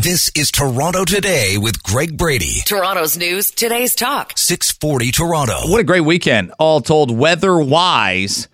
This is Toronto Today with Greg Brady. Toronto's news, today's talk. 640 Toronto. What a great weekend, all told, weather wise.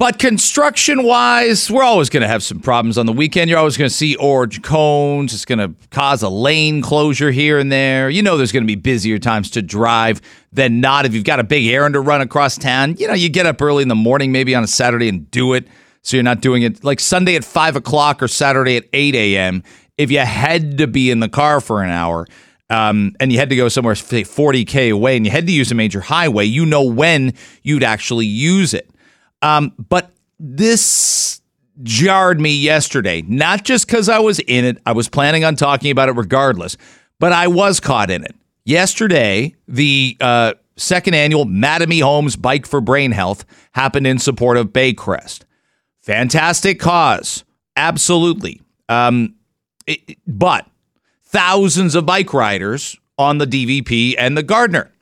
But construction wise, we're always going to have some problems on the weekend. You're always going to see orange cones. It's going to cause a lane closure here and there. You know, there's going to be busier times to drive than not. If you've got a big errand to run across town, you know, you get up early in the morning, maybe on a Saturday, and do it. So you're not doing it like Sunday at 5 o'clock or Saturday at 8 a.m if you had to be in the car for an hour um, and you had to go somewhere, say 40K away, and you had to use a major highway, you know when you'd actually use it. Um, but this jarred me yesterday, not just because I was in it, I was planning on talking about it regardless, but I was caught in it. Yesterday, the uh, second annual Mattamy Homes Bike for Brain Health happened in support of Baycrest. Fantastic cause. Absolutely. Um, it, but thousands of bike riders on the DVP and the Gardiner.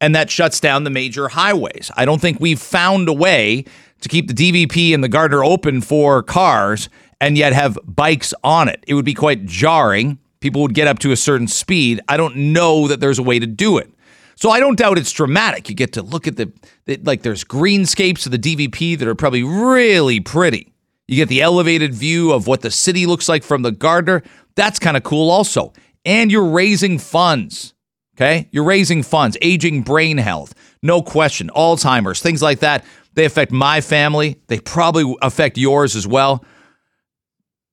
And that shuts down the major highways. I don't think we've found a way to keep the DVP and the Gardiner open for cars and yet have bikes on it. It would be quite jarring. People would get up to a certain speed. I don't know that there's a way to do it. So I don't doubt it's dramatic. You get to look at the, the like there's greenscapes of the DVP that are probably really pretty. You get the elevated view of what the city looks like from the Gardiner. That's kind of cool, also. And you're raising funds. Okay. You're raising funds, aging brain health, no question, Alzheimer's, things like that. They affect my family. They probably affect yours as well.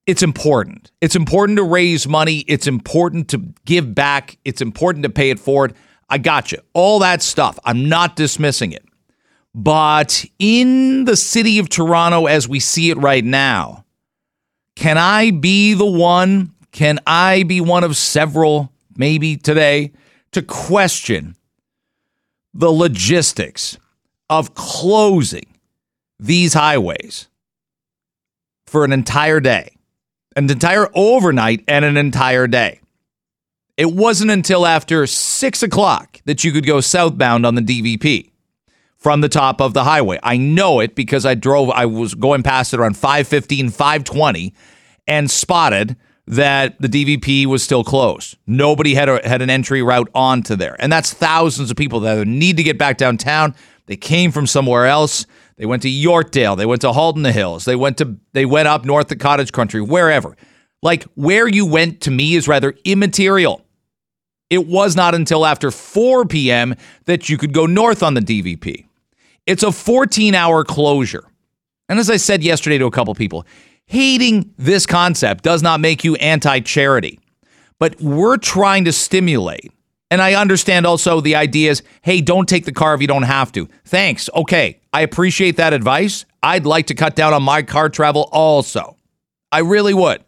It's important. It's important to raise money. It's important to give back. It's important to pay it forward. I got you. All that stuff. I'm not dismissing it. But in the city of Toronto as we see it right now, can I be the one? Can I be one of several, maybe today, to question the logistics of closing these highways for an entire day, an entire overnight, and an entire day? It wasn't until after six o'clock that you could go southbound on the DVP from the top of the highway. I know it because I drove, I was going past it around 515, 520 and spotted that the DVP was still closed. Nobody had a, had an entry route onto there. And that's thousands of people that need to get back downtown. They came from somewhere else. They went to Yorkdale. They went to Halton Hills. They went to they went up north to Cottage Country, wherever. Like where you went to me is rather immaterial. It was not until after 4 p.m. that you could go north on the DVP. It's a 14 hour closure. And as I said yesterday to a couple people, hating this concept does not make you anti charity. But we're trying to stimulate. And I understand also the idea is hey, don't take the car if you don't have to. Thanks. Okay. I appreciate that advice. I'd like to cut down on my car travel also. I really would.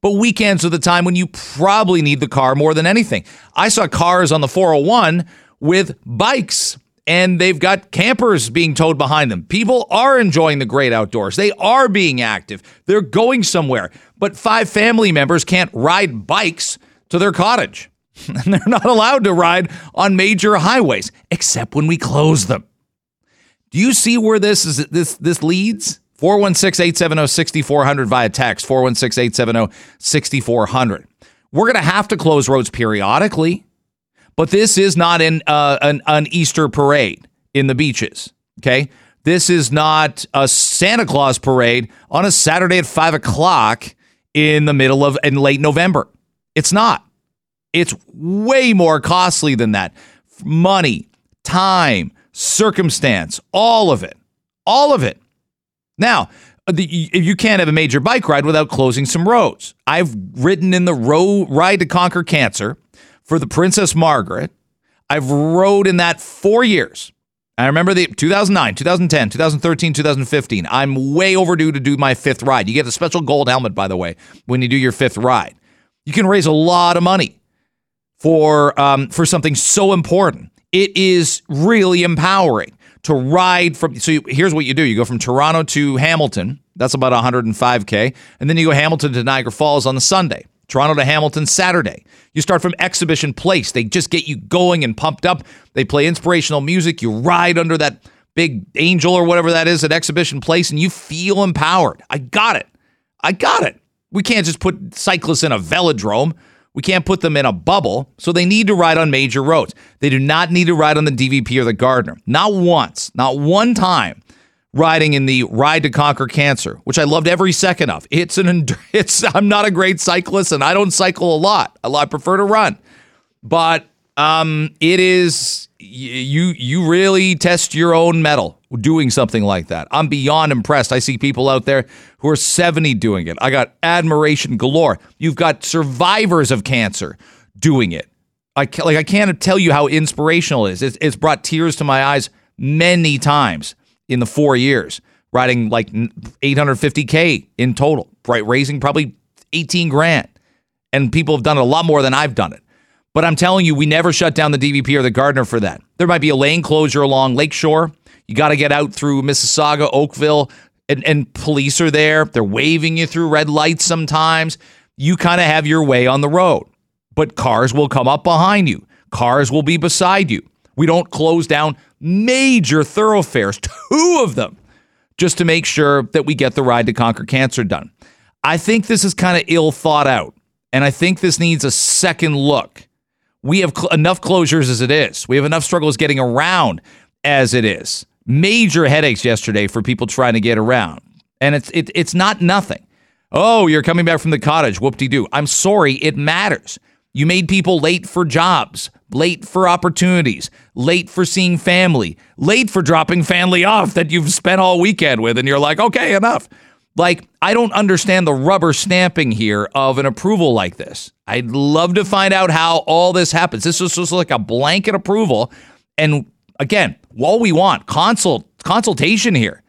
But weekends are the time when you probably need the car more than anything. I saw cars on the 401 with bikes and they've got campers being towed behind them. People are enjoying the great outdoors. They are being active. They're going somewhere. But five family members can't ride bikes to their cottage. And they're not allowed to ride on major highways except when we close them. Do you see where this is this this leads? 416-870-6400 via text 416-870-6400. We're going to have to close roads periodically. But this is not an, uh, an, an Easter parade in the beaches. Okay. This is not a Santa Claus parade on a Saturday at five o'clock in the middle of in late November. It's not. It's way more costly than that. Money, time, circumstance, all of it. All of it. Now, the, you can't have a major bike ride without closing some roads. I've ridden in the row ride to conquer cancer for the Princess Margaret. I've rode in that four years. I remember the 2009, 2010, 2013, 2015. I'm way overdue to do my fifth ride. You get a special gold helmet, by the way, when you do your fifth ride. You can raise a lot of money for um, for something so important. It is really empowering to ride from. So you, here's what you do: you go from Toronto to Hamilton. That's about 105k, and then you go Hamilton to Niagara Falls on the Sunday. Toronto to Hamilton Saturday. You start from Exhibition Place. They just get you going and pumped up. They play inspirational music. You ride under that big angel or whatever that is at Exhibition Place and you feel empowered. I got it. I got it. We can't just put cyclists in a velodrome. We can't put them in a bubble. So they need to ride on major roads. They do not need to ride on the DVP or the Gardiner. Not once, not one time riding in the Ride to Conquer Cancer, which I loved every second of. It's an it's I'm not a great cyclist and I don't cycle a lot. I prefer to run. But um it is you you really test your own mettle doing something like that. I'm beyond impressed. I see people out there who are 70 doing it. I got admiration galore. You've got survivors of cancer doing it. I like I can't tell you how inspirational it is. It's, it's brought tears to my eyes many times in the 4 years, riding like 850k in total, right raising probably 18 grand. And people have done it a lot more than I've done it. But I'm telling you, we never shut down the DVP or the Gardiner for that. There might be a lane closure along Lakeshore. You got to get out through Mississauga, Oakville, and, and police are there. They're waving you through red lights sometimes. You kind of have your way on the road, but cars will come up behind you. Cars will be beside you. We don't close down major thoroughfares, two of them, just to make sure that we get the ride to conquer cancer done. I think this is kind of ill thought out, and I think this needs a second look we have cl- enough closures as it is. We have enough struggles getting around as it is. Major headaches yesterday for people trying to get around. And it's it, it's not nothing. Oh, you're coming back from the cottage. Whoop de doo. I'm sorry, it matters. You made people late for jobs, late for opportunities, late for seeing family, late for dropping family off that you've spent all weekend with, and you're like, okay, enough. Like, I don't understand the rubber stamping here of an approval like this. I'd love to find out how all this happens. This was just like a blanket approval. And again, all we want, consult consultation here.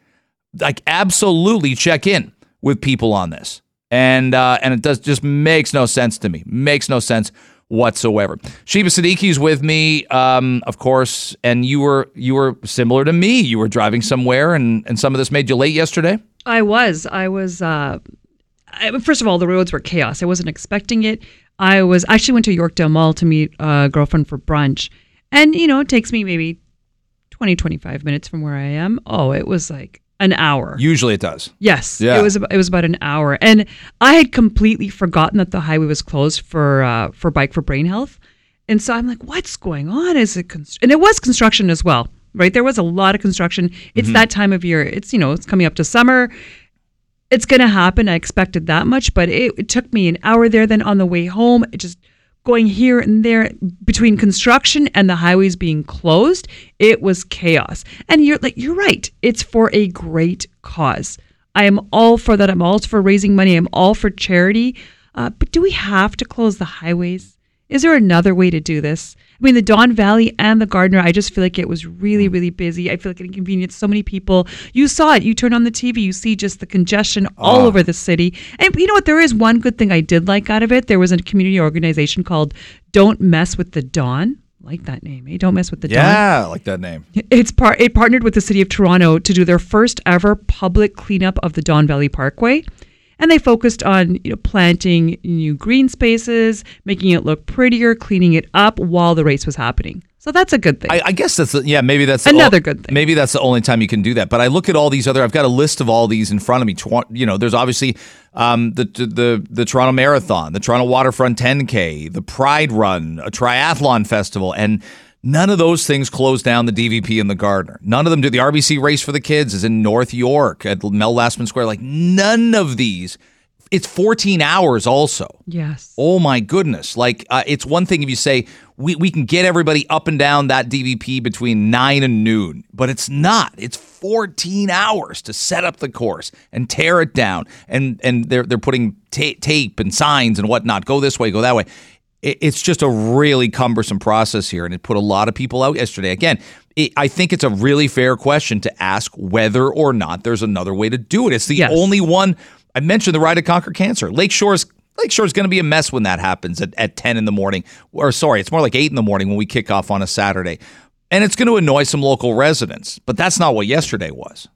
Like absolutely check in with people on this. And uh, and it does just makes no sense to me. Makes no sense whatsoever. Sheba is with me, um, of course, and you were you were similar to me. You were driving somewhere, and and some of this made you late yesterday. I was. I was. Uh, I, first of all, the roads were chaos. I wasn't expecting it. I was actually went to Yorkdale Mall to meet a girlfriend for brunch, and you know it takes me maybe 20, 25 minutes from where I am. Oh, it was like an hour. Usually it does. Yes. Yeah. It was it was about an hour, and I had completely forgotten that the highway was closed for uh, for bike for brain health, and so I'm like, what's going on? Is it const-? and it was construction as well right? There was a lot of construction. It's mm-hmm. that time of year. It's, you know, it's coming up to summer. It's going to happen. I expected that much, but it, it, took me an hour there. Then on the way home, it just going here and there between construction and the highways being closed, it was chaos. And you're like, you're right. It's for a great cause. I am all for that. I'm all for raising money. I'm all for charity. Uh, but do we have to close the highways? Is there another way to do this? I mean, the Don Valley and the Gardiner, I just feel like it was really, really busy. I feel like it inconvenienced so many people. You saw it. You turn on the TV, you see just the congestion all uh. over the city. And you know what? There is one good thing I did like out of it. There was a community organization called Don't Mess with the Don like that name. Eh? Don't mess with the yeah, Don. Yeah, like that name. It's part. It partnered with the city of Toronto to do their first ever public cleanup of the Don Valley Parkway and they focused on you know planting new green spaces, making it look prettier, cleaning it up while the race was happening. So that's a good thing. I, I guess that's the, yeah, maybe that's another good thing. Maybe that's the only time you can do that. But I look at all these other. I've got a list of all these in front of me. You know, there's obviously um, the the the Toronto Marathon, the Toronto Waterfront 10K, the Pride Run, a triathlon festival, and None of those things close down the DVP and the Gardiner. None of them do. The RBC race for the kids is in North York at Mel Lastman Square. Like none of these. It's 14 hours also. Yes. Oh my goodness. Like uh, it's one thing if you say we, we can get everybody up and down that DVP between 9 and noon, but it's not. It's 14 hours to set up the course and tear it down. And and they're they're putting ta- tape and signs and whatnot. Go this way, go that way it's just a really cumbersome process here, and it put a lot of people out yesterday. Again, it, I think it's a really fair question to ask whether or not there's another way to do it. It's the yes. only one. I mentioned the Ride to Conquer Cancer. Lakeshore's Lakeshore is going to be a mess when that happens at, at 10 in the morning. Or sorry, it's more like 8 in the morning when we kick off on a Saturday. And it's going to annoy some local residents. But that's not what yesterday was.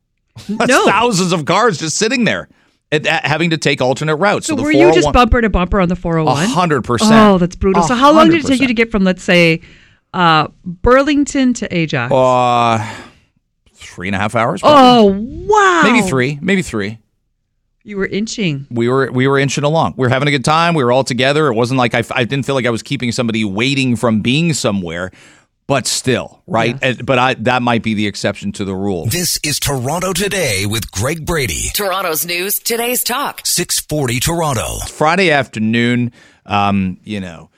That's no. thousands of cars just sitting there having to take alternate routes. So, so were you just bumper to bumper on the 401? hundred percent. Oh, that's brutal. 100%. So how long did it take you to get from, let's say, uh, Burlington to Ajax? Uh, three and a half hours. Probably. Oh wow! Maybe three. Maybe three. You were inching. we were we were inching along. We were having a good time. We were all together. It wasn't like I, I didn't feel like I was keeping somebody waiting from being somewhere, but still, right? Yes. And- but I that might be the exception to the rule. This is Toronto Today with Greg Brady. Toronto's news, today's talk. 640 Toronto. Friday afternoon, um, you know,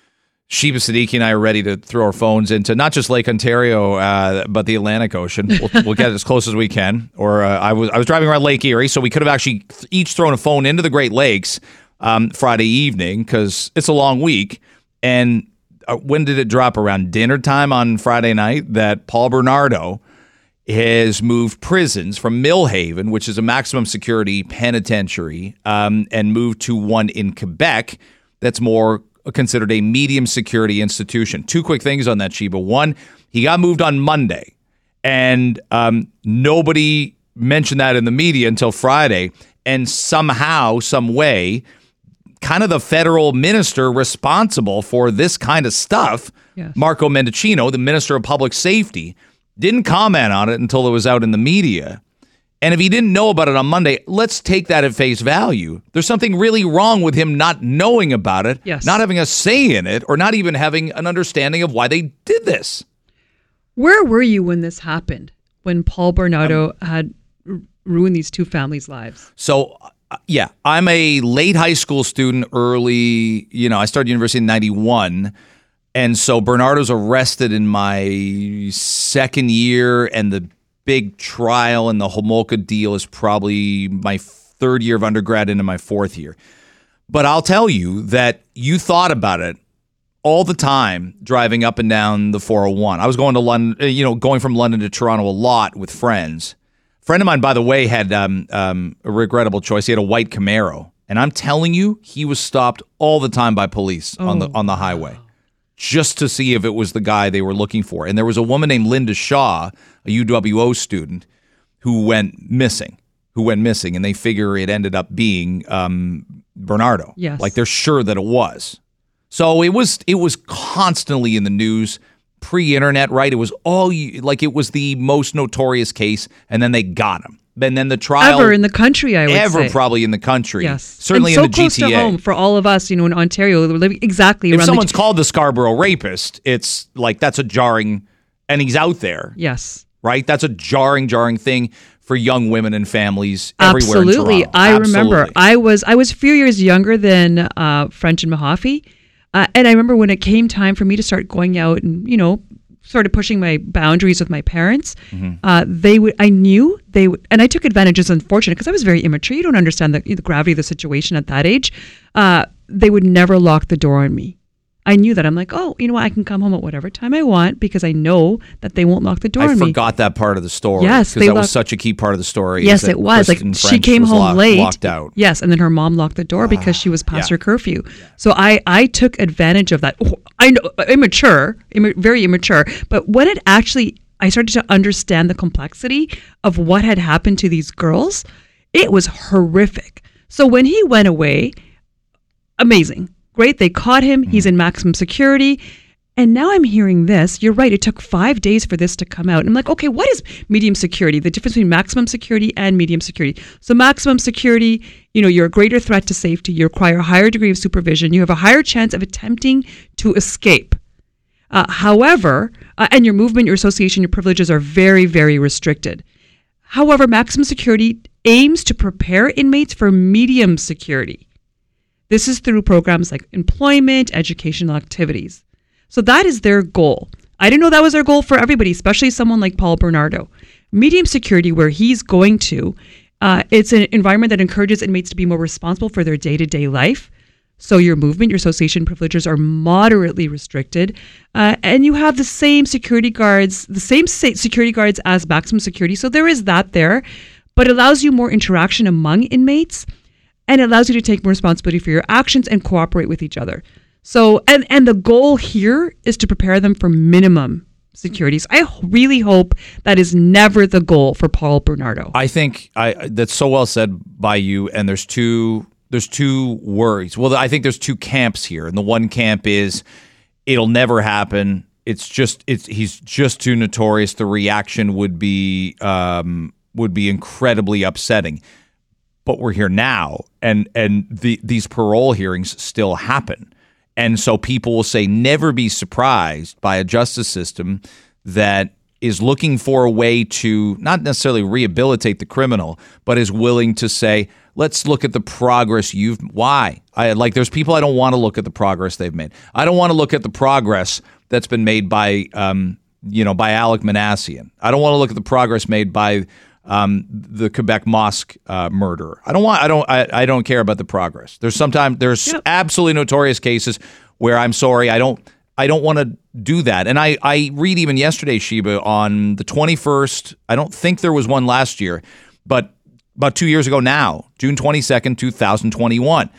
Sheba Siddiqui and I are ready to throw our phones into not just Lake Ontario, uh, but the Atlantic Ocean. We'll, we'll get as close as we can. Or uh, I was I was driving around Lake Erie, so we could have actually each thrown a phone into the Great Lakes um, Friday evening because it's a long week. And when did it drop? Around dinner time on Friday night that Paul Bernardo has moved prisons from Millhaven, which is a maximum security penitentiary, um, and moved to one in Quebec that's more considered a medium security institution. Two quick things on that, Sheba. One, he got moved on Monday, and um, nobody mentioned that in the media until Friday. And somehow, some way, kind of the federal minister responsible for this kind of stuff, Yes. Marco Mendicino, the minister of public safety, didn't comment on it until it was out in the media. And if he didn't know about it on Monday, let's take that at face value. There's something really wrong with him not knowing about it, Yes. not having a say in it, or not even having an understanding of why they did this. Where were you when this happened? When Paul Bernardo um, had ruined these two families' lives? So, yeah, I'm a late high school student, early, you know, I started university in 91. And so Bernardo's arrested in my second year, and the big trial and the Homolka deal is probably my third year of undergrad into my fourth year. But I'll tell you that you thought about it all the time driving up and down the 401. I was going to London, uh, you know, going from London to Toronto a lot with friends. A friend of mine, by the way, had um, um, a regrettable choice. He had a white Camaro, and I'm telling you, he was stopped all the time by police on the on the highway, just to see if it was the guy they were looking for. And there was a woman named Linda Shaw, a UWO student, who went missing. Who went missing, and they figure it ended up being um, Bernardo. Yes. like they're sure that it was. So it was it was constantly in the news pre-internet, right? It was all like it was the most notorious case, and then they got him. And then the trial Ever in the country, I would ever say. probably in the country. Yes, certainly so in the close GTA. to home for all of us. You know, in Ontario, we're living exactly if someone's the, called the Scarborough rapist, it's like that's a jarring, and he's out there, yes, right? That's a jarring, jarring thing for young women and families everywhere. absolutely. I remember. I was I was a few years younger than uh, French and Mahaffey, uh, and I remember when it came time for me to start going out and you know started pushing my boundaries with my parents. Mm-hmm. Uh, they would. I knew they would, and I took advantage. It's unfortunate because I was very immature. You don't understand the, the gravity of the situation at that age. Uh, they would never lock the door on me. I knew that. I'm like, oh, you know what? I can come home at whatever time I want because I know that they won't lock the door I on me. forgot that part of the story. Yes, because that was such a key part of the story. Yes, it was. Kristen like she came home locked, late. locked out. Yes, and then her mom locked the door ah, because she was past yeah. her curfew. So I I took advantage of that. Oh, I know uh, immature, imma- very immature. But when it actually I started to understand the complexity of what had happened to these girls, it was horrific. So when he went away, amazing. Great. They caught him. He's in maximum security. And now I'm hearing this. You're right. It took five days for this to come out. I'm like, okay, what is medium security? The difference between maximum security and medium security. So, maximum security, you know, you're a greater threat to safety. You require a higher degree of supervision. You have a higher chance of attempting to escape. Uh, however, uh, and your movement, your association, your privileges are very, very restricted. However, maximum security aims to prepare inmates for medium security. This is through programs like employment, educational activities. So that is their goal. I didn't know that was their goal for everybody, especially someone like Paul Bernardo. Medium security, where he's going to, uh, it's an environment that encourages inmates to be more responsible for their day to day life. So your movement, your association privileges are moderately restricted, uh, and you have the same security guards, the same sa- security guards as maximum security. So there is that there, but it allows you more interaction among inmates and it allows you to take more responsibility for your actions and cooperate with each other. So, and and the goal here is to prepare them for minimum securities. I really hope that is never the goal for Paul Bernardo. I think I that's so well said by you. And there's two there's two worries. Well, I think there's two camps here, and the one camp is it'll never happen. It's just it's he's just too notorious. The reaction would be um, would be incredibly upsetting. But we're here now, and and the these parole hearings still happen, and so people will say never be surprised by a justice system that is looking for a way to not necessarily rehabilitate the criminal, but is willing to say, let's look at the progress you've why? I like there's people i don't want to look at the progress they've made. I don't want to look at the progress that's been made by um, you know by Alek Minassian i don't want to look at the progress made by um, the quebec mosque uh, murderer i don't want i don't I, I don't care about the progress there's sometimes there's absolutely notorious cases where i'm sorry i don't I don't want to do that. And I, I read even yesterday, Sheba, on the 21st, I don't think there was one last year, but about two years ago now, June 22nd, 2021.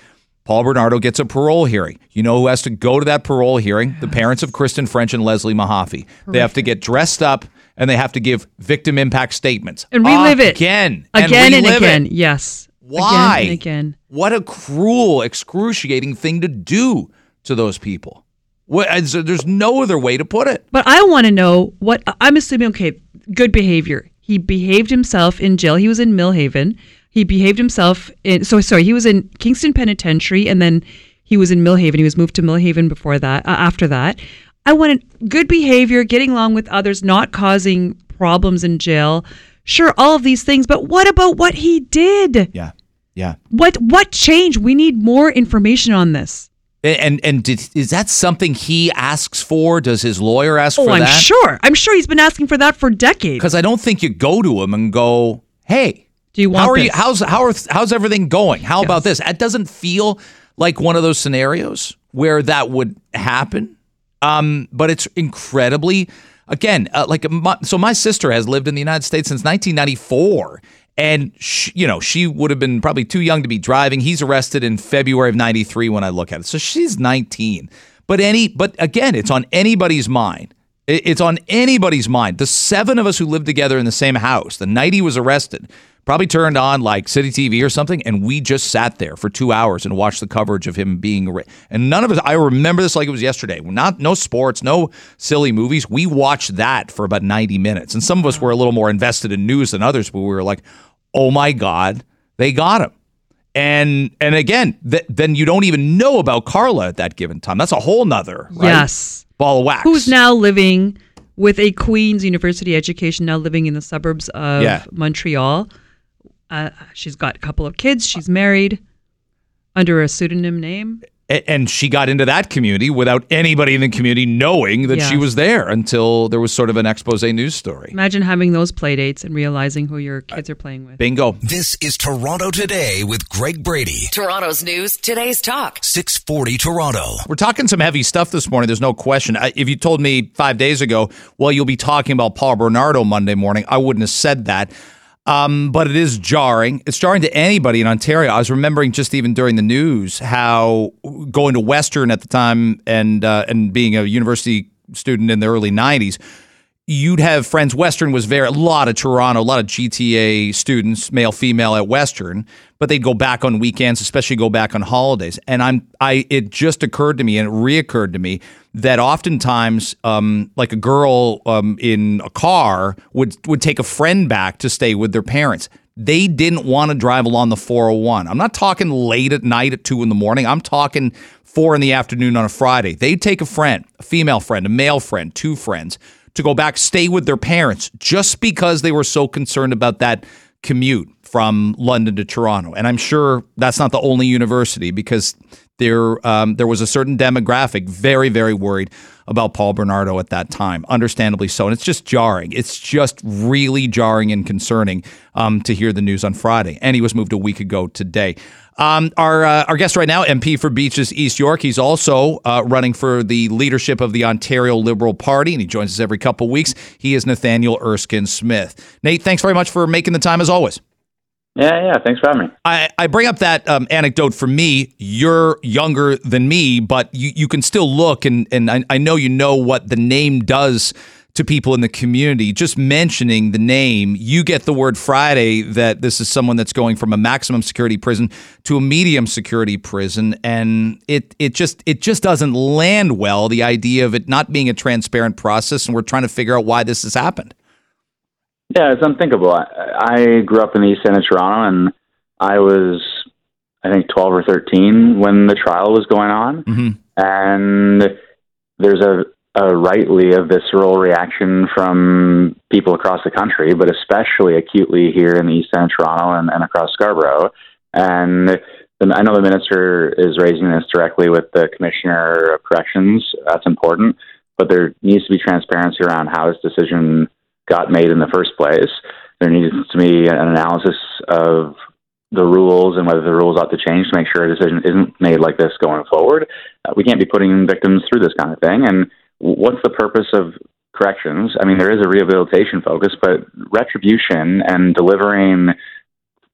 Paul Bernardo gets a parole hearing. You know who has to go to that parole hearing? The parents of Kristen French and Leslie Mahaffey. They have to get dressed up and they have to give victim impact statements. And relive it. Again. Again and, relive it. again. Yes. Why? Again and again. What a cruel, excruciating thing to do to those people. What, so there's no other way to put it. But I want to know what I'm assuming. Okay, good behavior. He behaved himself in jail. He was in Millhaven. He behaved himself in. So sorry, he was in Kingston Penitentiary, and then he was in Millhaven. He was moved to Millhaven before that. Uh, after that, I wanted good behavior, getting along with others, not causing problems in jail. Sure, all of these things. But what about what he did? Yeah. Yeah. What what changed? We need more information on this. And and did, is that something he asks for? Does his lawyer ask Oh, for I'm that? sure. I'm sure he's been asking for that for decades. Because I don't think you go to him and go, "Hey, Do you want how are you? How's how are, how's everything going? How about this?" That doesn't feel like one of those scenarios where that would happen. Um, but it's incredibly, again, uh, like my, so. My sister has lived in the United States since 1994, and she, you know she would have been probably too young to be driving. He's arrested in February of '93 when I look at it, so she's 19. But any, but again, it's on anybody's mind. It- It's on anybody's mind. The seven of us who lived together in the same house, the night he was arrested, probably turned on like City TV or something, and we just sat there for two hours and watched the coverage of him being. arre- And none of us, I remember this like it was yesterday. Not no sports, no silly movies. We watched that for about ninety minutes, and some of us were a little more invested in news than others. But we were like, "Oh my god, they got him!" And and again, th- then you don't even know about Carla at that given time. That's a whole nother right? Yes. Ball of wax. Who's now living with a Queen's University education, now living in the suburbs of Yeah. Montreal. Uh, she's got a couple of kids. She's married under a pseudonym name. A- and she got into that community without anybody in the community knowing that she was there until there was sort of an expose news story. Imagine having those play dates and realizing who your kids are playing with. Bingo. This is Toronto Today with Greg Brady. Toronto's news, today's talk. 640 Toronto. We're talking some heavy stuff this morning. There's no question. If you told me five days ago, well, you'll be talking about Paul Bernardo Monday morning, I wouldn't have said that. Um, but it is jarring. It's jarring to anybody in Ontario. I was remembering just even during the news how going to Western at the time and uh, and being a university student in the early '90s, you'd have friends. Western was very a lot of Toronto, a lot of GTA students, male, female at Western, but they'd go back on weekends, especially go back on holidays. And I'm I it just occurred to me and it reoccurred to me that oftentimes, um, like a girl um, in a car would would take a friend back to stay with their parents. They didn't want to drive along the 401. I'm not talking late at night at two in the morning. I'm talking four in the afternoon on a Friday. They'd take a friend, a female friend, a male friend, two friends to go back, stay with their parents just because they were so concerned about that commute from London to Toronto. And I'm sure that's not the only university because there um, there was a certain demographic very very worried about Paul Bernardo at that time, understandably so. And it's just jarring. It's just really jarring and concerning um, to hear the news on Friday. And he was moved a week ago today. Um, our uh, our guest right now, MP for Beaches East York. He's also uh, running for the leadership of the Ontario Liberal Party, and he joins us every couple weeks. He is Nathaniel Erskine Smith. Nate, thanks very much for making the time as always. Yeah, yeah. Thanks for having me. I, I bring up that um, anecdote for me. You're younger than me, but you, you can still look, and, and I, I know you know what the name does to people in the community. Just mentioning the name, you get the word Friday that this is someone that's going from a maximum security prison to a medium security prison, and it it just it just doesn't land well. The idea of it not being a transparent process, and we're trying to figure out why this has happened. Yeah, it's unthinkable. I, I grew up in the east end of Toronto, and I was, I think, 12 or 13 when the trial was going on. Mm-hmm. And there's a, a rightly a visceral reaction from people across the country, but especially acutely here in the East End of Toronto and, and across Scarborough. And I know the minister is raising this directly with the commissioner of corrections. That's important, but there needs to be transparency around how this decision got made in the first place. There needs to be an analysis of the rules and whether the rules ought to change to make sure a decision isn't made like this going forward. Uh, we can't be putting victims through this kind of thing. And what's the purpose of corrections? I mean, there is a rehabilitation focus, but retribution and delivering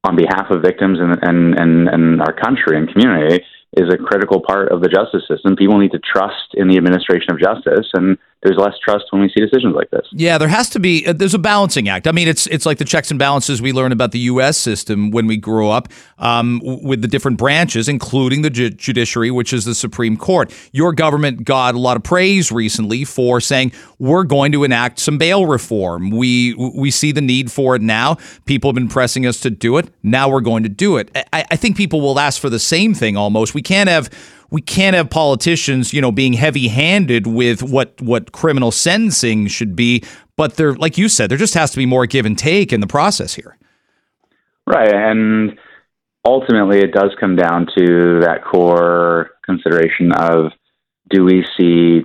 on behalf of victims and, and, and, and our country and community is a critical part of the justice system. People need to trust in the administration of justice, and there's less trust when we see decisions like this. Yeah, there has to be. Uh, there's a balancing act. I mean, it's it's like the checks and balances we learn about the U.S. system when we grow up um, with the different branches, including the ju- judiciary, which is the Supreme Court. Your government got a lot of praise recently for saying we're going to enact some bail reform. We we see the need for it now. People have been pressing us to do it. Now we're going to do it. I, I think people will ask for the same thing almost. We can't have we can't have politicians, you know, being heavy-handed with what what criminal sentencing should be. But there, like you said, there just has to be more give and take in the process here. Right, and ultimately, it does come down to that core consideration of do we see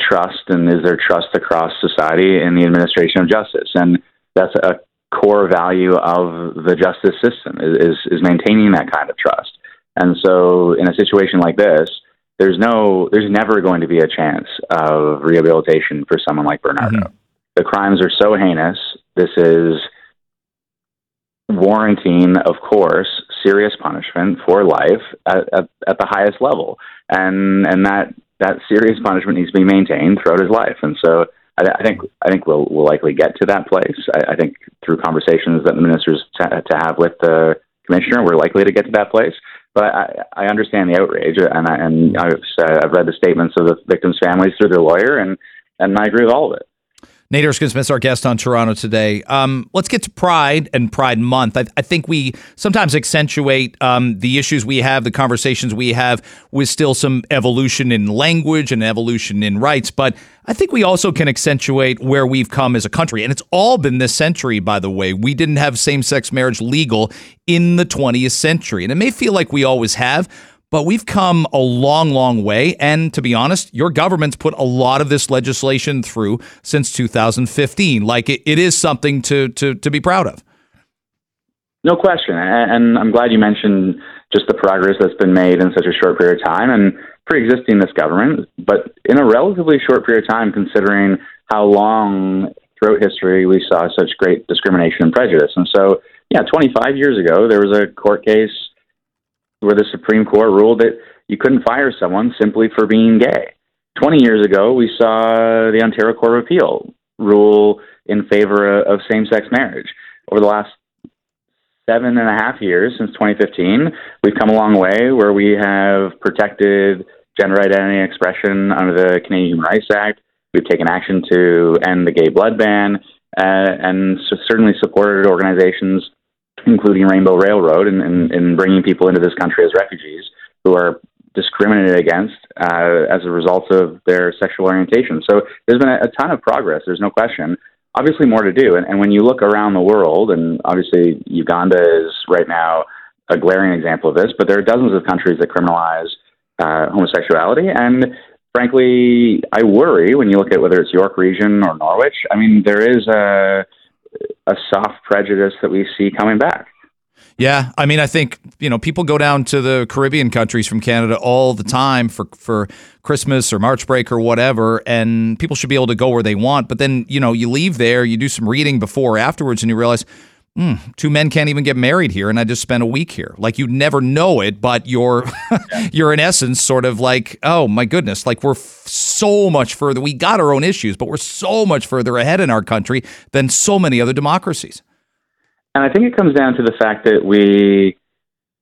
trust and is there trust across society in the administration of justice? And that's a core value of the justice system is, is maintaining that kind of trust. And so, in a situation like this, there's no, there's never going to be a chance of rehabilitation for someone like Bernardo. Mm-hmm. The crimes are so heinous. This is warranting, of course, serious punishment for life at, at, at, the highest level, and and that that serious punishment needs to be maintained throughout his life. And so, I, I think I think we'll we'll likely get to that place. I, I think through conversations that the ministers t- to have with the commissioner, we're likely to get to that place. But I, I understand the outrage, and I, and I've, uh, I've read the statements of the victims' families through their lawyer, and and I agree with all of it. Nate Erskine Smith's our guest on Toronto today. Um, let's get to Pride and Pride Month. I, I think we sometimes accentuate um, the issues we have, the conversations we have, with still some evolution in language and evolution in rights. But I think we also can accentuate where we've come as a country. And it's all been this century, by the way. We didn't have same sex marriage legal in the 20th century. And it may feel like we always have, but we've come a long, long way. And to be honest, your government's put a lot of this legislation through since 2015. Like it, it is something to, to, to be proud of. No question. And I'm glad you mentioned just the progress that's been made in such a short period of time and pre-existing this government, but in a relatively short period of time, considering how long throughout history we saw such great discrimination and prejudice. And so, yeah, 25 years ago, there was a court case where the Supreme Court ruled that you couldn't fire someone simply for being gay. 20 years ago, we saw the Ontario Court of Appeal rule in favor of same sex marriage. Over the last seven and a half years, since 2015, we've come a long way where we have protected gender identity expression under the Canadian Human Rights Act. We've taken action to end the gay blood ban uh, and certainly supported organizations including Rainbow Railroad, and in, bringing people into this country as refugees who are discriminated against uh, as a result of their sexual orientation. So there's been a, a, ton of progress. There's no question. Obviously, more to do. And, and when you look around the world, and obviously Uganda is right now a glaring example of this, but there are dozens of countries that criminalize uh, homosexuality. And frankly, I worry when you look at whether it's York Region or Norwich. I mean, there is a a soft prejudice that we see coming back. Yeah, I mean, I think you know people go down to the Caribbean countries from Canada all the time for for Christmas or March break or whatever, and people should be able to go where they want. But then you know you leave there, you do some reading before or afterwards, and you realize mm, two men can't even get married here, and I just spent a week here. Like you never know it, but you're you're in essence sort of like, oh my goodness, like we're f- so much further. We got our own issues, but we're so much further ahead in our country than so many other democracies. And I think it comes down to the fact that we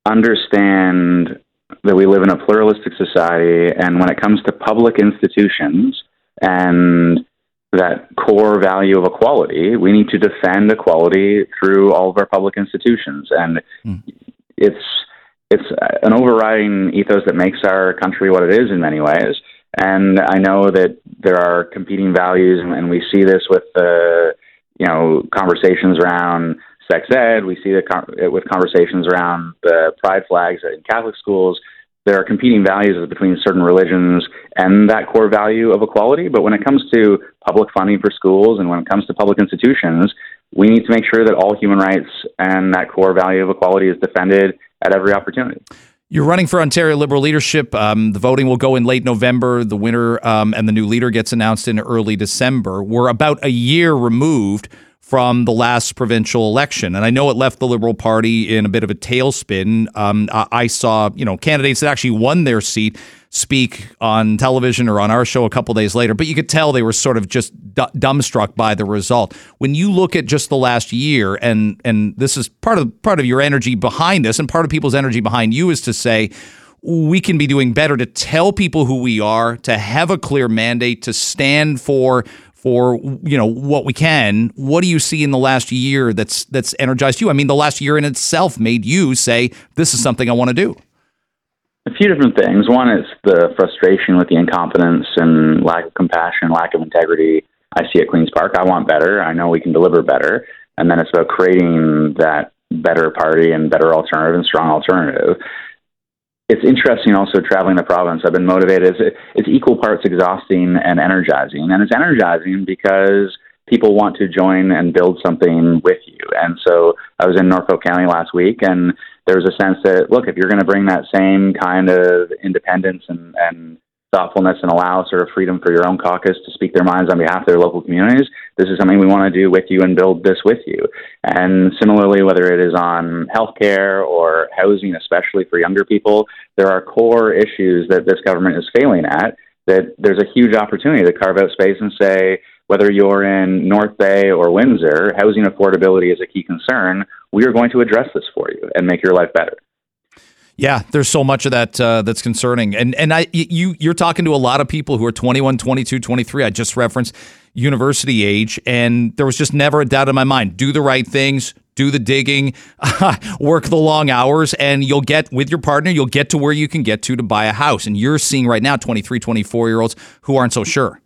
understand that we live in a pluralistic society, and when it comes to public institutions and that core value of equality, we need to defend equality through all of our public institutions. And mm. it's it's an overriding ethos that makes our country what it is in many ways. And I know that there are competing values, and, and we see this with the you know conversations around sex ed. We see it with conversations around the pride flags in Catholic schools. There are competing values between certain religions and that core value of equality. But when it comes to public funding for schools and when it comes to public institutions, we need to make sure that all human rights and that core value of equality is defended at every opportunity. You're running for Ontario Liberal leadership. Um, the voting will go in late November. The winner um, and the new leader gets announced in early December. We're about a year removed from the last provincial election. And I know it left the Liberal Party in a bit of a tailspin. Um, I saw, you know, candidates that actually won their seat speak on television or on our show a couple days later, but you could tell they were sort of just d- dumbstruck by the result. When you look at just the last year, and and this is part of part of your energy behind this, and part of people's energy behind you is to say we can be doing better to tell people who we are, to have a clear mandate, to stand for for you know what we can. What do you see in the last year that's that's energized you? I mean, the last year in itself made you say this is something I want to do. A few different things. One is the frustration with the incompetence and lack of compassion, lack of integrity I see at Queen's Park. I want better. I know we can deliver better. And then it's about creating that better party and better alternative and strong alternative it's interesting also traveling the province. I've been motivated. It's, it's equal parts exhausting and energizing. And it's energizing because people want to join and build something with you. And so I was in Norfolk County last week, and there was a sense that, look, if you're going to bring that same kind of independence and, and thoughtfulness and allow sort of freedom for your own caucus to speak their minds on behalf of their local communities. This is something we want to do with you and build this with you. And similarly, whether it is on healthcare or housing, especially for younger people, there are core issues that this government is failing at that there's a huge opportunity to carve out space and say, whether you're in North Bay or Windsor, housing affordability is a key concern. We are going to address this for you and make your life better. Yeah, there's so much of that uh, that's concerning. And and I you you're talking to a lot of people who are 21, 22, 23. I just referenced university age and there was just never a doubt in my mind. Do the right things, do the digging, work the long hours and you'll get with your partner, you'll get to where you can get to to buy a house. And you're seeing right now 23, 24 year olds who aren't so sure.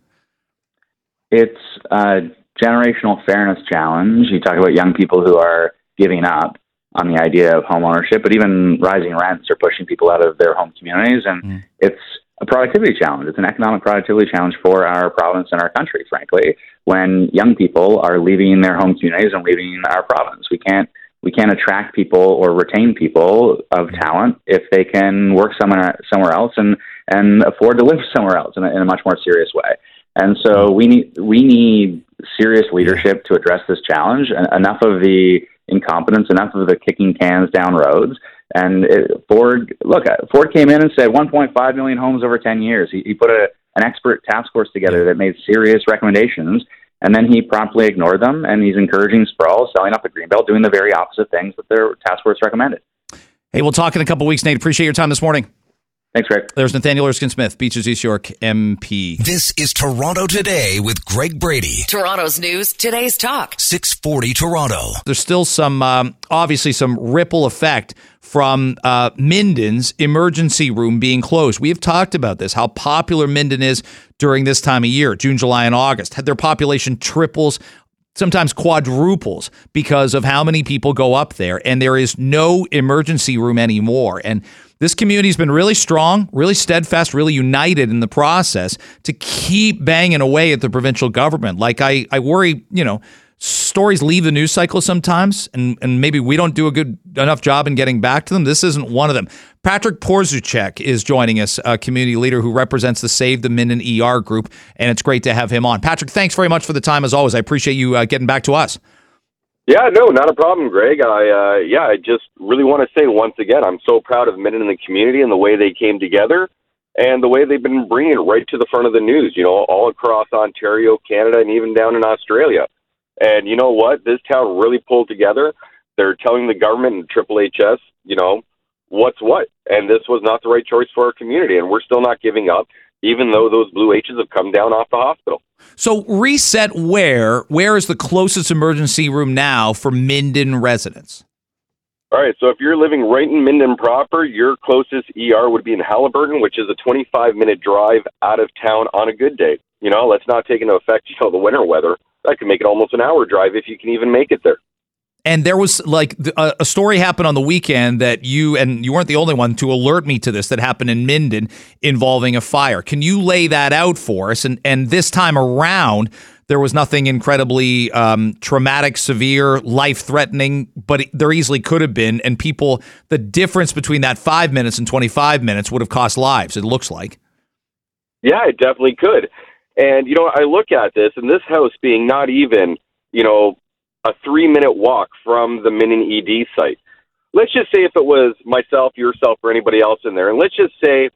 It's a generational fairness challenge. You talk about young people who are giving up on the idea of home ownership, but even rising rents are pushing people out of their home communities, and mm. it's a productivity challenge. It's an economic productivity challenge for our province and our country, frankly. When young people are leaving their home communities and leaving our province, we can't we can't attract people or retain people of mm. talent if they can work somewhere somewhere else and and afford to live somewhere else in a, in a much more serious way. And so mm. we need we need serious leadership to address this challenge. And Enough of the incompetence, enough of the kicking cans down roads. And it, Ford, look, uh, Ford came in and said 1.5 million homes over 10 years. He, he put a, an expert task force together that made serious recommendations, and then he promptly ignored them. And he's encouraging sprawl, selling off the greenbelt, doing the very opposite things that their task force recommended. Hey, we'll talk in a couple weeks, Nate. Appreciate your time this morning. Thanks, Greg. There's Nathaniel Erskine Smith, Beaches East York MP. This is Toronto Today with Greg Brady. Toronto's news, today's talk. 640 Toronto. There's still some, um, obviously, some ripple effect from uh, Minden's emergency room being closed. We have talked about this, how popular Minden is during this time of year, June, July, and August. Had their population triples sometimes quadruples because of how many people go up there and there is no emergency room anymore and this community's been really strong, really steadfast, really united in the process to keep banging away at the provincial government. Like I, I worry, you know, stories leave the news cycle sometimes, and, and maybe we don't do a good enough job in getting back to them. This isn't one of them. Patrick Porzuczek is joining us, a community leader who represents the Save the Minden ER group, and it's great to have him on. Patrick, thanks very much for the time as always. I appreciate you uh, getting back to us. Yeah, no, not a problem, Greg. I uh, yeah, I just really want to say once again, I'm so proud of Minden the community and the way they came together, and the way they've been bringing it right to the front of the news. You know, all across Ontario, Canada, and even down in Australia. And you know what? This town really pulled together. They're telling the government and Triple HS, you know, what's what. And this was not the right choice for our community, and we're still not giving up even though those blue H's have come down off the hospital. So reset where? Where is the closest emergency room now for Minden residents? All right, so if you're living right in Minden proper, your closest ER would be in Haliburton, which is a 25 minute drive out of town on a good day. You know, let's not take into effect, you know, the winter weather. That could make it almost an hour drive if you can even make it there. And there was like a, story happened on the weekend that you and you weren't the only one to alert me to this that happened in Minden involving a fire. Can you lay that out for us? And and this time around, there was nothing incredibly um, traumatic, severe, life threatening, but there easily could have been. And people, the difference between that five minutes and twenty five minutes would have cost lives. It looks like. Yeah, it definitely could. And you know, I look at this, and this house being not even you know a three minute walk from the Minden ED site. Let's just say if it was myself, yourself, or anybody else in there, and let's just say,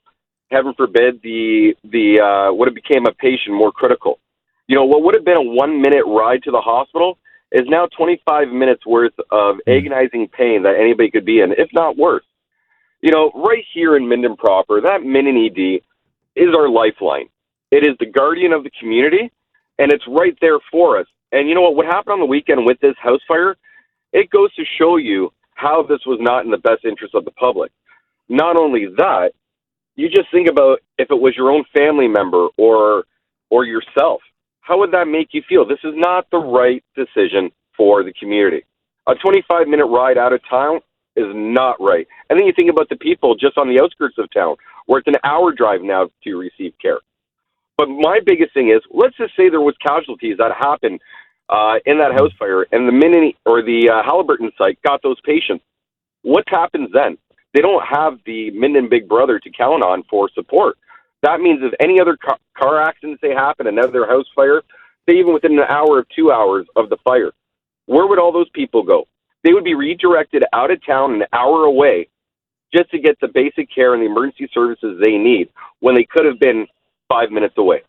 heaven forbid, the the uh, would have became a patient more critical. You know, what would have been a one minute ride to the hospital is now 25 minutes worth of hmm. agonizing pain that anybody could be in, if not worse. You know, right here in Minden proper, that Minden ED is our lifeline. It is the guardian of the community, and it's right there for us. And you know what? What happened on the weekend with this house fire? It goes to show you how this was not in the best interest of the public. Not only that, you just think about if it was your own family member or or yourself. How would that make you feel? This is not the right decision for the community. A 25 minute ride out of town is not right. And then you think about the people just on the outskirts of town where it's an hour drive now to receive care. But my biggest thing is, let's just say there was casualties that happened uh, in that house fire, and the mini or the uh, Haliburton site got those patients. What happens then? They don't have the Minden Big Brother to count on for support. That means if any other car, car accidents they happen, another house fire, say even within an hour or two hours of the fire, where would all those people go? They would be redirected out of town an hour away just to get the basic care and the emergency services they need when they could have been five minutes away.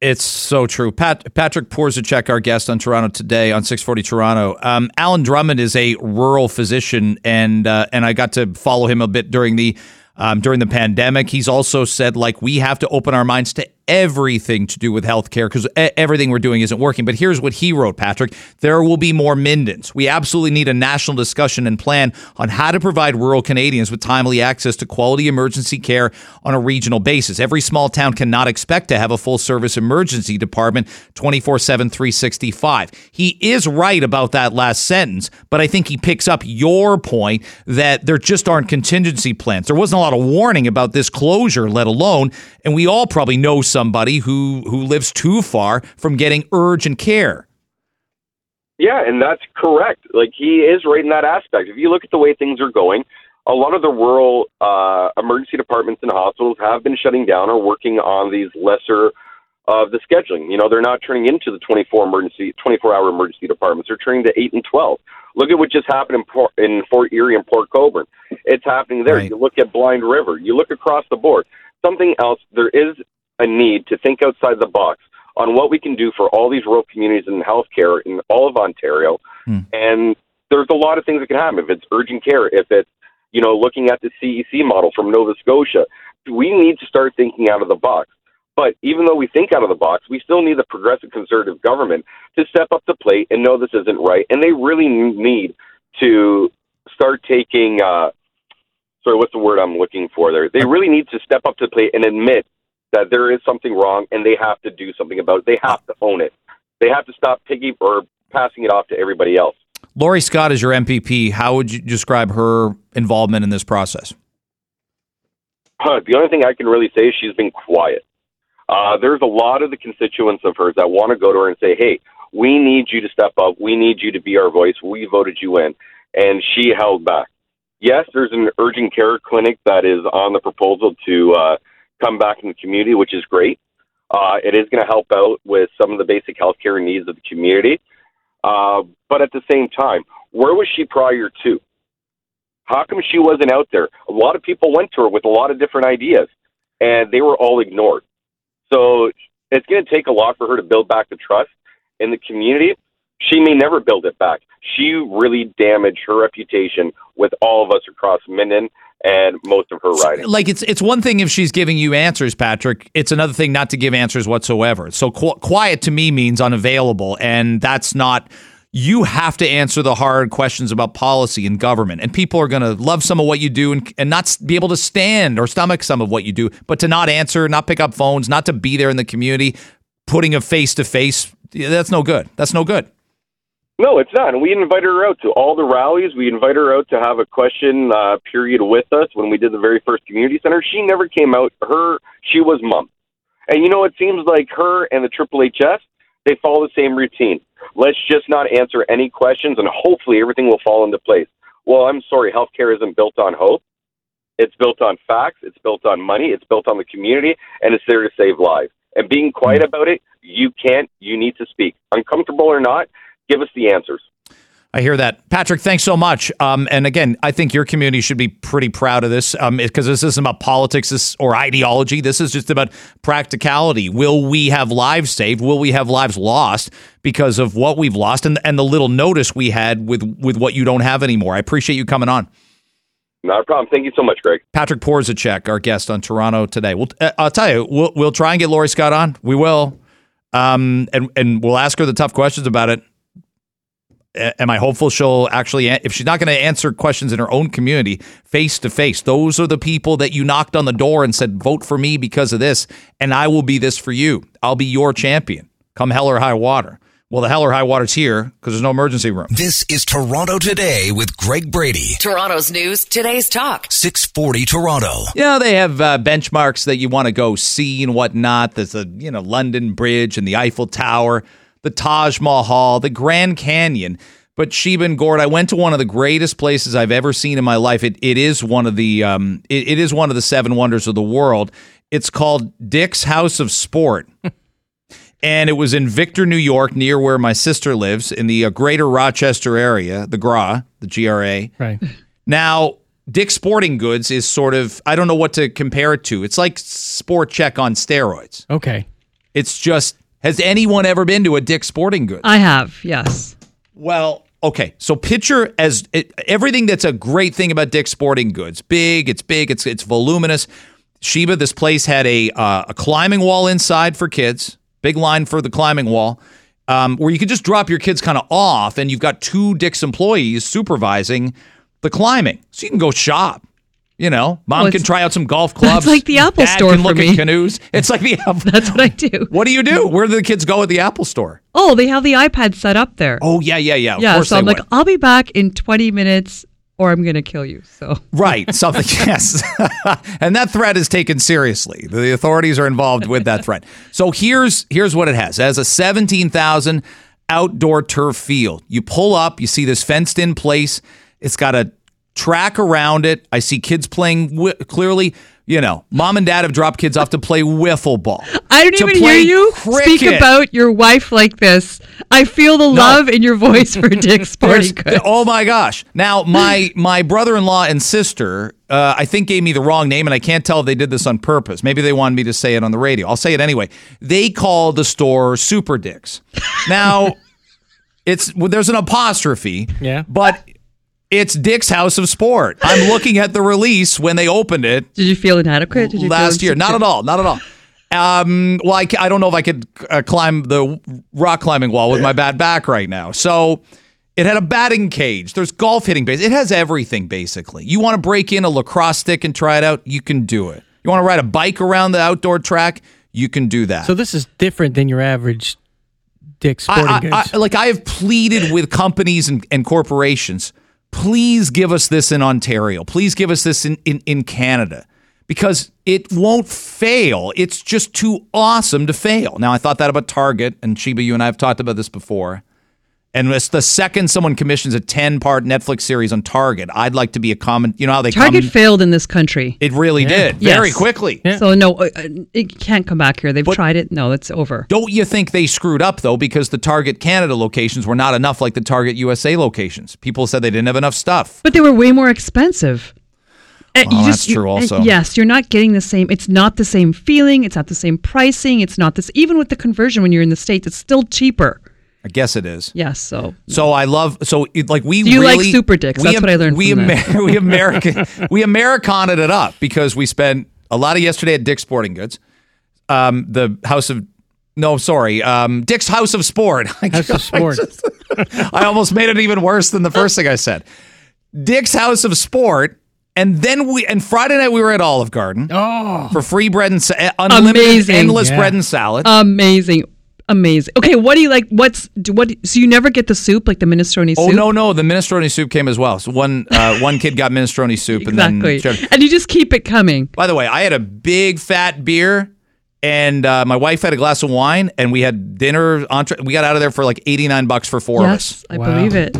It's so true. Pat, Patrick Porzuczek, our guest on Toronto today on 640 Toronto. Um, Alan Drummond is a rural physician, and uh, and I got to follow him a bit during the um, during the pandemic. He's also said like we have to open our minds to everything to do with healthcare because everything we're doing isn't working. But here's what he wrote, Patrick. There will be more Mindens. We absolutely need a national discussion and plan on how to provide rural Canadians with timely access to quality emergency care on a regional basis. Every small town cannot expect to have a full service emergency department 24 7, 365. He is right about that last sentence, but I think he picks up your point that there just aren't contingency plans. There wasn't a lot of warning about this closure, let alone, and we all probably know somebody who who lives too far from getting urgent care. Yeah, and that's correct. Like he is right in that aspect. If you look at the way things are going, a lot of the rural uh, emergency departments and hospitals have been shutting down or working on these lesser of the scheduling. You know, they're not turning into the 24 emergency, 24 hour emergency departments. They're turning to eight and 12. Look at what just happened in, Port, in Fort Erie and Port Colborne. It's happening there. Right. You look at Blind River. You look across the board. Something else. There is a need to think outside the box on what we can do for all these rural communities in healthcare in all of Ontario. Hmm. And there's a lot of things that can happen. If it's urgent care, if it's you know looking at the CEC model from Nova Scotia, we need to start thinking out of the box. But even though we think out of the box, we still need the progressive conservative government to step up the plate and know this isn't right. And they really need to start taking. Uh, sorry, what's the word I'm looking for there? They really need to step up to the plate and admit that there is something wrong and they have to do something about it. They have to own it. They have to stop piggy or passing it off to everybody else. Laurie Scott is your MPP. How would you describe her involvement in this process? Huh, the only thing I can really say is she's been quiet. Uh, there's a lot of the constituents of hers that want to go to her and say, hey, we need you to step up. We need you to be our voice. We voted you in. And she held back. Yes, there's an urgent care clinic that is on the proposal to uh, come back in the community, which is great. Uh, it is going to help out with some of the basic healthcare needs of the community. Uh, but at the same time, where was she prior to? How come she wasn't out there? A lot of people went to her with a lot of different ideas, and they were all ignored. So it's going to take a lot for her to build back the trust in the community. She may never build it back. She really damaged her reputation with all of us across Minden and most of her writing. Like it's it's one thing if she's giving you answers, Patrick. It's another thing not to give answers whatsoever. So qu- quiet to me means unavailable, and that's not you have to answer the hard questions about policy and government. And people are going to love some of what you do and, and not be able to stand or stomach some of what you do, but to not answer, not pick up phones, not to be there in the community, putting a face to face, that's no good. That's no good. No, it's not. And we invited her out to all the rallies. We invited her out to have a question uh, period with us when we did the very first community center. She never came out. Her, she was mum. And you know, it seems like her and the Triple HS, they follow the same routine. Let's just not answer any questions, and hopefully everything will fall into place. Well, I'm sorry, healthcare isn't built on hope. It's built on facts. It's built on money. It's built on the community, and it's there to save lives. And being quiet about it, you can't. You need to speak, uncomfortable or not. Give us the answers. I hear that. Patrick, thanks so much. Um, and again, I think your community should be pretty proud of this because this isn't about politics this, or ideology. This is just about practicality. Will we have lives saved? Will we have lives lost because of what we've lost and, and the little notice we had with, with what you don't have anymore? I appreciate you coming on. Not a problem. Thank you so much, Greg. Patrick Porzuczek, our guest on Toronto today. We'll, uh, I'll tell you, we'll, we'll try and get Laurie Scott on. We will. Um, and, and we'll ask her the tough questions about it am I hopeful she'll actually, if she's not going to answer questions in her own community face to face, those are the people that you knocked on the door and said, vote for me because of this, and I will be this for you. I'll be your champion. Come hell or high water. Well, the hell or high water's here because there's no emergency room. This is Toronto Today with Greg Brady. Toronto's news, today's talk. 640 Toronto. Yeah, they have uh, benchmarks that you want to go see and whatnot. There's a, you know, London Bridge and the Eiffel Tower the Taj Mahal, the Grand Canyon. But Sheba and Gord, I went to one of the greatest places I've ever seen in my life. It it is one of the um, it, it is one of the seven wonders of the world. It's called Dick's House of Sport. and it was in Victor, New York, near where my sister lives, in the uh, greater Rochester area, the GRA, the GRA. Right. Now, Dick's Sporting Goods is sort of, I don't know what to compare it to. It's like Sport Chek on steroids. Okay. It's just has anyone ever been to a Dick's Sporting Goods? I have, yes. Well, okay. So picture as it, everything that's a great thing about Dick's Sporting Goods. Big, it's big, it's it's voluminous. Sheba, this place had a uh, a climbing wall inside for kids. Big line for the climbing wall, um, where you could just drop your kids kind of off, and you've got two Dick's employees supervising the climbing, so you can go shop. You know, mom Oh, can try out some golf clubs. That's like the Apple Dad store can look at canoes. It's like the Apple. That's what I do. What do you do? Where do the kids go at the Apple store? Oh, they have the iPad set up there. Oh yeah, yeah, yeah. Of yeah, so I'm like. I'll be back in 20 minutes or I'm going to kill you. So Right, something, yes. and that threat is taken seriously. The authorities are involved with that threat. So here's here's what it has. It has a 17,000 outdoor turf field. You pull up, you see this fenced in place. It's got a track around it. I see kids playing wi- clearly, you know, mom and dad have dropped kids off to play wiffle ball. I don't to even hear play you speak about your wife like this. I feel the love in your voice for Dick's Sporting Goods. Oh my gosh! Now my my brother-in-law and sister, uh, I think, gave me the wrong name, and I can't tell if they did this on purpose. Maybe they wanted me to say it on the radio. I'll say it anyway. They call the store Super Dicks. Now, it's well, there's an apostrophe. Yeah. but. It's Dick's House of Sport. I'm looking at the release when they opened it Did you feel inadequate? Did you last feel year. Not at all. Not at all. Um, well, I, I don't know if I could uh, climb the rock climbing wall with my bad back right now. So it had a batting cage. There's golf hitting base. It has everything basically. You want to break in a lacrosse stick and try it out? You can do it. You want to ride a bike around the outdoor track? You can do that. So this is different than your average Dick's Sporting I, I, Goods. I, like I have pleaded with companies and, and corporations, please give us this in Ontario. Please give us this in, in, in Canada because it won't fail. It's just too awesome to fail. Now, I thought that about Target, and Sheba, you and I have talked about this before. And it's the second someone commissions a 10 part Netflix series on Target, I'd like to be a comment. You know how they Target come? failed in this country. It really Yeah. did very Yes. quickly. Yeah. So no, uh, uh, it can't come back here. They've But- tried it. No, it's over. Don't you think they screwed up though? Because the Target Canada locations were not enough like the Target USA locations. People said they didn't have enough stuff. But they were way more expensive. Uh, Well, that's true also. Yes, you're not getting the same. It's not the same feeling. It's not the same pricing. It's not this. Even with the conversion when you're in the states, it's still cheaper. I guess it is. Yes. So So I love so it, like we Do you like super dicks? we That's what I learned We. Amer- we American we Americaned it up because we spent a lot of yesterday at Dick's Sporting Goods, um, the House of no sorry, um, Dick's House of Sport. House of Sport. I almost made it even worse than the first thing I said. Dick's House of Sport, and then we and Friday night we were at Olive Garden Oh, for free bread and sa- unlimited, Amazing. endless Yeah. bread and salad. Amazing. Amazing. Okay, what do you like? What's do what? So you never get the soup, like the minestrone oh soup? Oh no, no, the minestrone soup came as well. So one uh, one kid got minestrone soup, exactly. and then. And you just keep it coming. By the way, I had a big fat beer. And uh, my wife had a glass of wine, and we had dinner. Entre- we got out of there for like eighty nine bucks for four of us. I Wow. believe it.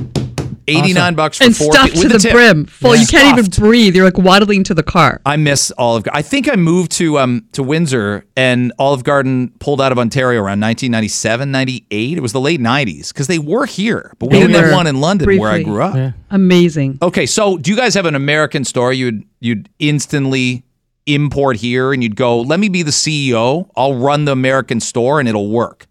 Eighty nine bucks for And four stuffed pe- to with the, tip. brim, full. You can't even breathe. You're like waddling to the car. I miss Olive Garden. I think I moved to um to Windsor and Olive Garden pulled out of Ontario around 1997, 98. It was the late 90s because they were here, but we They didn't have one in London where I grew up. Yeah. Amazing. Okay, so do you guys have an American store you'd you'd instantly import here and you'd go, "Let me be the CEO. I'll run the American store and it'll work."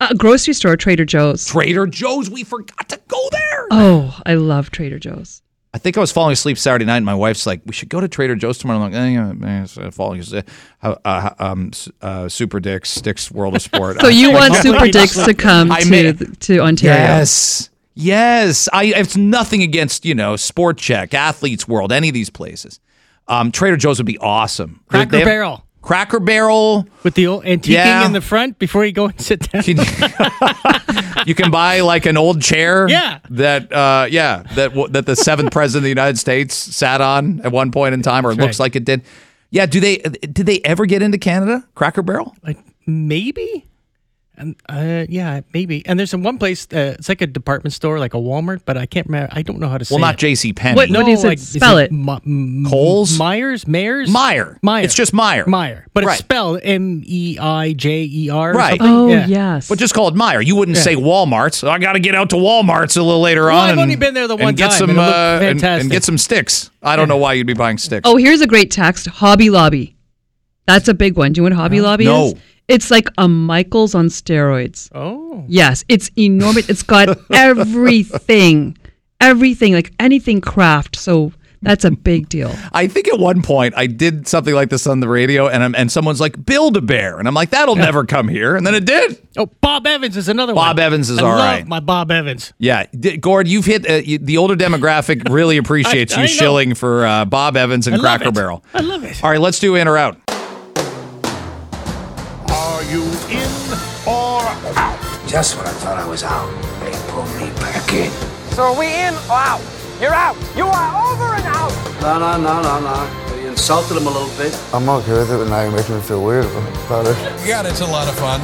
A grocery store, Trader Joe's. Trader Joe's, we forgot to go there. Oh, I love Trader Joe's. I think I was falling asleep Saturday night, and my wife's like, "We should go to Trader Joe's tomorrow." I'm like, eh, yeah, man, it's, uh, falling asleep. Uh, uh, um, uh, Super Dicks, Dicks World of Sport. So you want Super Dicks to come I to may- to Ontario? Yes, yes. I it's nothing against you know Sport Chek, Athletes World, any of these places. Um, Trader Joe's would be awesome. Cracker have- Barrel Cracker Barrel. with the old antiquing Yeah. in the front before you go and sit down. You can buy like an old chair. Yeah. That uh, yeah that that the seventh president of the United States sat on at one point in time, or it That's looks right. like it did. Yeah. Do they did they ever get into Canada? Cracker Barrel. like maybe and uh yeah maybe and there's a one place uh, it's like a department store like a walmart but i can't remember i don't know how to say it Well, not. J.C. Penney. What- no, is it? like, is Spell it. Ma- M- Kohl's? myers mayers Meyer. meyer It's just Meyer. meyer but Right. it's spelled M E I J E R. Right. something. Oh yeah. yes. But just call it Meyer. You wouldn't say Walmart. So I got to get out to Walmart's a little later Well, on. I've and, only been there the and one get time, some and it looked uh, and, and get some sticks. I don't know why you'd be buying sticks. Oh, here's a great text. Hobby Lobby. That's a big one. Do you know what Hobby Lobby No. is? It's like a Michael's on steroids. oh Yes, it's enormous. It's got everything, everything like anything craft. So that's a big deal. I think at one point I did something like this on the radio, and I'm, and someone's like, "Build a bear," and I'm like, "That'll never come here," and then it did. oh bob evans is another one Bob Evans is I all love right. my bob evans Yeah, D- Gord, you've hit uh, you, the older demographic. Really appreciates I- you I shilling for uh, Bob Evans and Cracker it. Barrel. i love it All right, let's do in or out. Just when I thought I was out, they pulled me back in. So are we in or out? You're out. You are over and out. No, no, no, no, no. You insulted him a little bit. I'm okay with it, but now you're making me feel weird about it. Yeah, it's a lot of fun.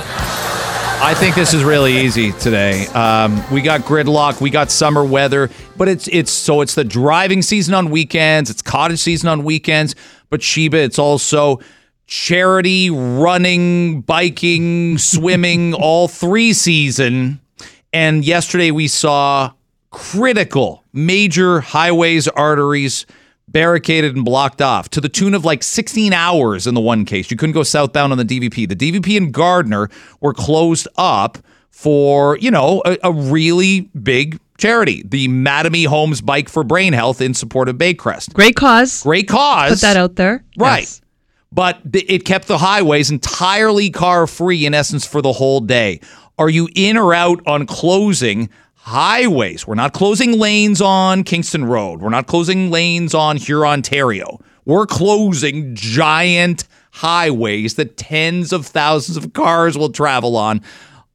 I think this is really easy today. Um, we got gridlock, we got summer weather, but it's it's so it's the driving season on weekends, it's cottage season on weekends, but Sheba, it's also charity, running, biking, swimming, all three season. And yesterday we saw critical major highways, arteries barricaded and blocked off to the tune of like 16 hours in the one case. You couldn't go southbound on the DVP. The DVP and Gardiner were closed up for, you know, a, a really big charity, the Mattamy Homes Bike for Brain Health in support of Baycrest. Great cause. Great cause. Put that out there. Right. Yes. But it kept the highways entirely car free in essence for the whole day. Are you in or out on closing highways? We're not closing lanes on Kingston Road. We're not closing lanes on Hurontario. We're closing giant highways that tens of thousands of cars will travel on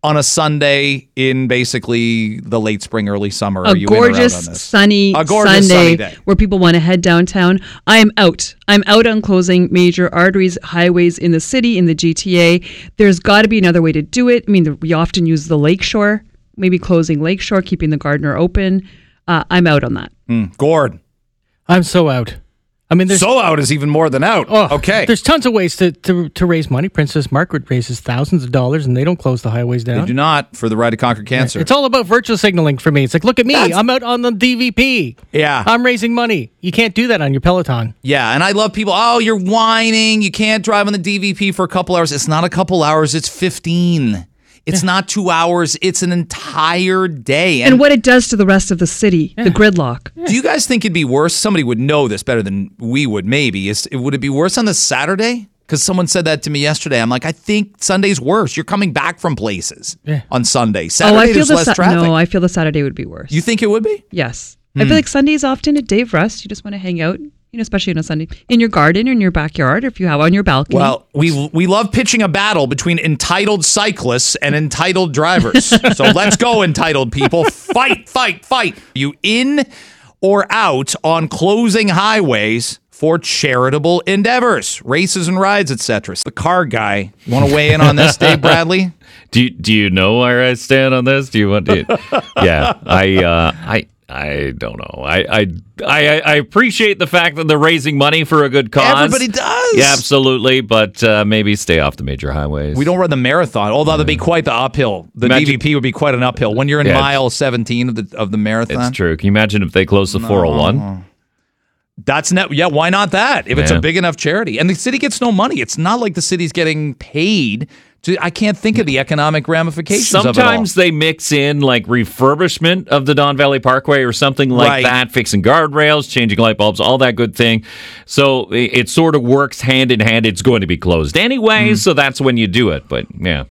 on a Sunday in basically the late spring, early summer. Are a you in or out on gorgeous this? sunny A gorgeous Sunday sunny day. where people want to head downtown. I am out. I'm out on closing major arteries, highways in the city, in the GTA. There's got to be another way to do it. I mean, we often use the lakeshore, maybe closing lakeshore, keeping the Gardiner open. Uh, I'm out on that. Gord. i'm so out i mean there's out is even more than out. Oh, okay. There's tons of ways to, to, to raise money. Princess Margaret raises thousands of dollars and they don't close the highways down. They do not for the Ride to Conquer Cancer. It's all about virtual signaling for me. It's like, look at me. I'm out on the DVP. Yeah. I'm raising money. You can't do that on your Peloton. yeah, and I love people. Oh, you're whining. You can't drive on the DVP for a couple hours. It's not a couple hours. It's 15. It's not two hours. It's an entire day. And what it does to the rest of the city, the gridlock. do you guys think it'd be worse? Somebody would know this better than we would. Maybe is would it be worse on the Saturday? Because someone said that to me yesterday. I'm like, I think Sunday's worse. You're coming back from places Yeah. on Sunday. oh, Saturday, I feel the less Sa- traffic. no, I feel the Saturday would be worse. you think it would be? Yes. I hmm. feel like Sunday's often a day of rest. You just want to hang out, you know, especially on a Sunday in your garden or in your backyard, or if you have on your balcony. Well, we we love pitching a battle between entitled cyclists and entitled drivers. so let's go, entitled people. Fight, fight, fight. You in or out on closing highways for charitable endeavors, races and rides, etc. The car guy. You want to weigh in on this, Dave Bradley? Do you, do you know where I stand on this? Do you want to? yeah, I uh, I I don't know. I, I I I appreciate the fact that they're raising money for a good cause. Everybody does. Yeah, absolutely. But uh, maybe stay off the major highways. We don't run the marathon, although that'd be quite the uphill. The Imagine- DVP would be quite an uphill when you're in Yeah. mile 17 of the of the marathon. It's true. Can you imagine if they close the 401? That's net. Yeah, why not that? If it's a big enough charity, and the city gets no money, it's not like the city's getting paid. I can't think of the economic ramifications. of it all. Sometimes they mix in like refurbishment of the Don Valley Parkway or something like Right. that, fixing guardrails, changing light bulbs, all that good thing. So it, it sort of works hand in hand. It's going to be closed anyway, hmm. so that's when you do it. But yeah.